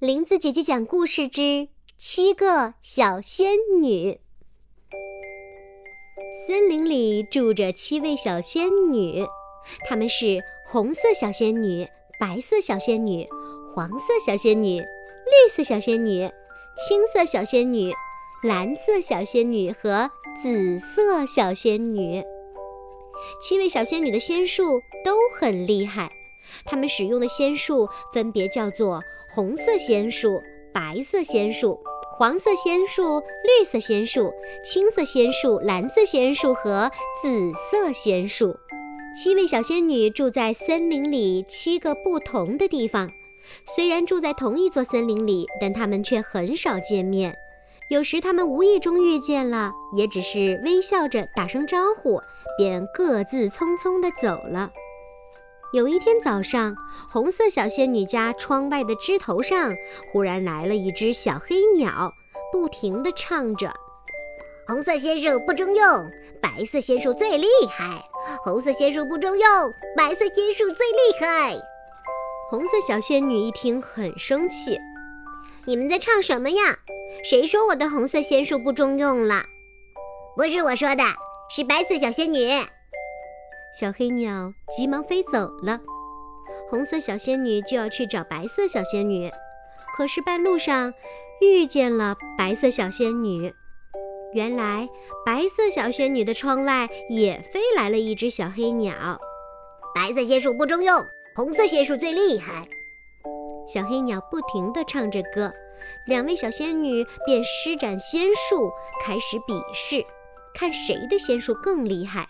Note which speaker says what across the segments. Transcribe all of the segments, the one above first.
Speaker 1: 林子姐姐讲故事之七个小仙女。森林里住着七位小仙女，她们是红色小仙女、白色小仙女、黄色小仙女、绿色小仙女、青色小仙女、蓝色小仙女和紫色小仙女。七位小仙女的仙术都很厉害。他们使用的仙术分别叫做红色仙术、白色仙术、黄色仙术、绿色仙术、青色仙术、蓝色仙术和紫色仙术。七位小仙女住在森林里七个不同的地方，虽然住在同一座森林里，但她们却很少见面。有时她们无意中遇见了，也只是微笑着打声招呼，便各自匆匆地走了。有一天早上，红色小仙女家窗外的枝头上忽然来了一只小黑鸟，不停地唱着：“
Speaker 2: 红色仙术不中用，白色仙术最厉害；红色仙术不中用，白色仙术最厉害。”
Speaker 1: 红色小仙女一听很生气：“
Speaker 2: 你们在唱什么呀？谁说我的红色仙术不中用了？不是我说的，是白色小仙女。”
Speaker 1: 小黑鸟急忙飞走了，红色小仙女就要去找白色小仙女，可是半路上遇见了白色小仙女。原来白色小仙女的窗外也飞来了一只小黑鸟。
Speaker 2: 白色仙术不中用，红色仙术最厉害。
Speaker 1: 小黑鸟不停地唱着歌，两位小仙女便施展仙术，开始比试，看谁的仙术更厉害。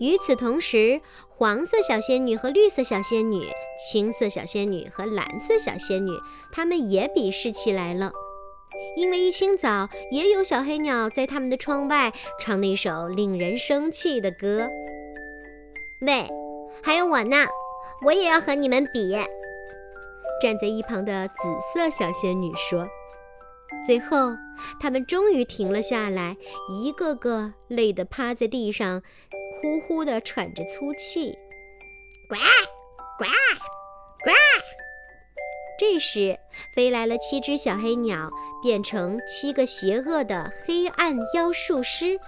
Speaker 1: 与此同时，黄色小仙女和绿色小仙女、青色小仙女和蓝色小仙女，她们也比试起来了。因为一清早，也有小黑鸟在他们的窗外唱那首令人生气的歌。
Speaker 2: 喂，还有我呢，我也要和你们比。
Speaker 1: 站在一旁的紫色小仙女说。最后，他们终于停了下来，一个个累得趴在地上。呼呼地喘着粗气，
Speaker 2: 呱呱呱！
Speaker 1: 这时，飞来了七只小黑鸟，变成七个邪恶的黑暗妖术师，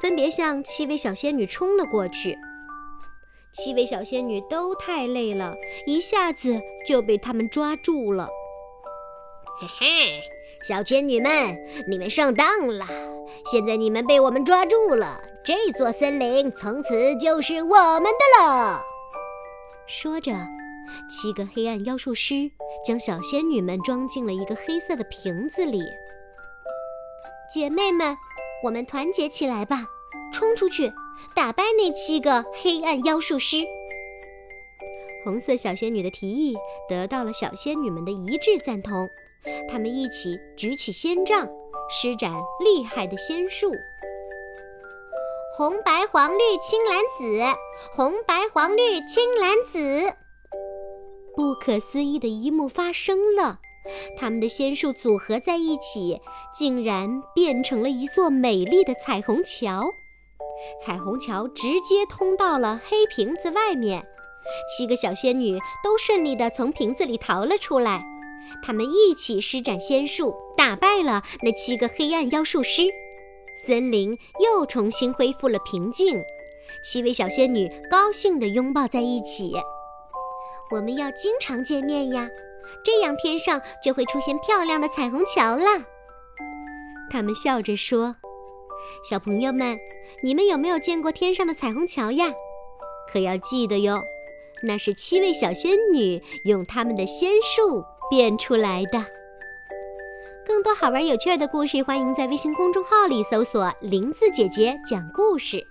Speaker 1: 分别向七位小仙女冲了过去。七位小仙女都太累了，一下子就被他们抓住了。
Speaker 2: 嘿嘿，小仙女们，你们上当了！现在你们被我们抓住了。这座森林从此就是我们的了。
Speaker 1: 说着，七个黑暗妖术师将小仙女们装进了一个黑色的瓶子里。姐妹们，我们团结起来吧，冲出去打败那七个黑暗妖术师！红色小仙女的提议得到了小仙女们的一致赞同，她们一起举起仙杖，施展厉害的仙术。红白黄绿青蓝紫，红白黄绿青蓝紫。不可思议的一幕发生了，他们的仙术组合在一起，竟然变成了一座美丽的彩虹桥。彩虹桥直接通到了黑瓶子外面，七个小仙女都顺利地从瓶子里逃了出来。她们一起施展仙术，打败了那七个黑暗妖术师。森林又重新恢复了平静，七位小仙女高兴地拥抱在一起。我们要经常见面呀，这样天上就会出现漂亮的彩虹桥啦。他们笑着说：“小朋友们，你们有没有见过天上的彩虹桥呀？可要记得哟，那是七位小仙女用她们的仙术变出来的。”更多好玩有趣的故事，欢迎在微信公众号里搜索“林子姐姐讲故事”。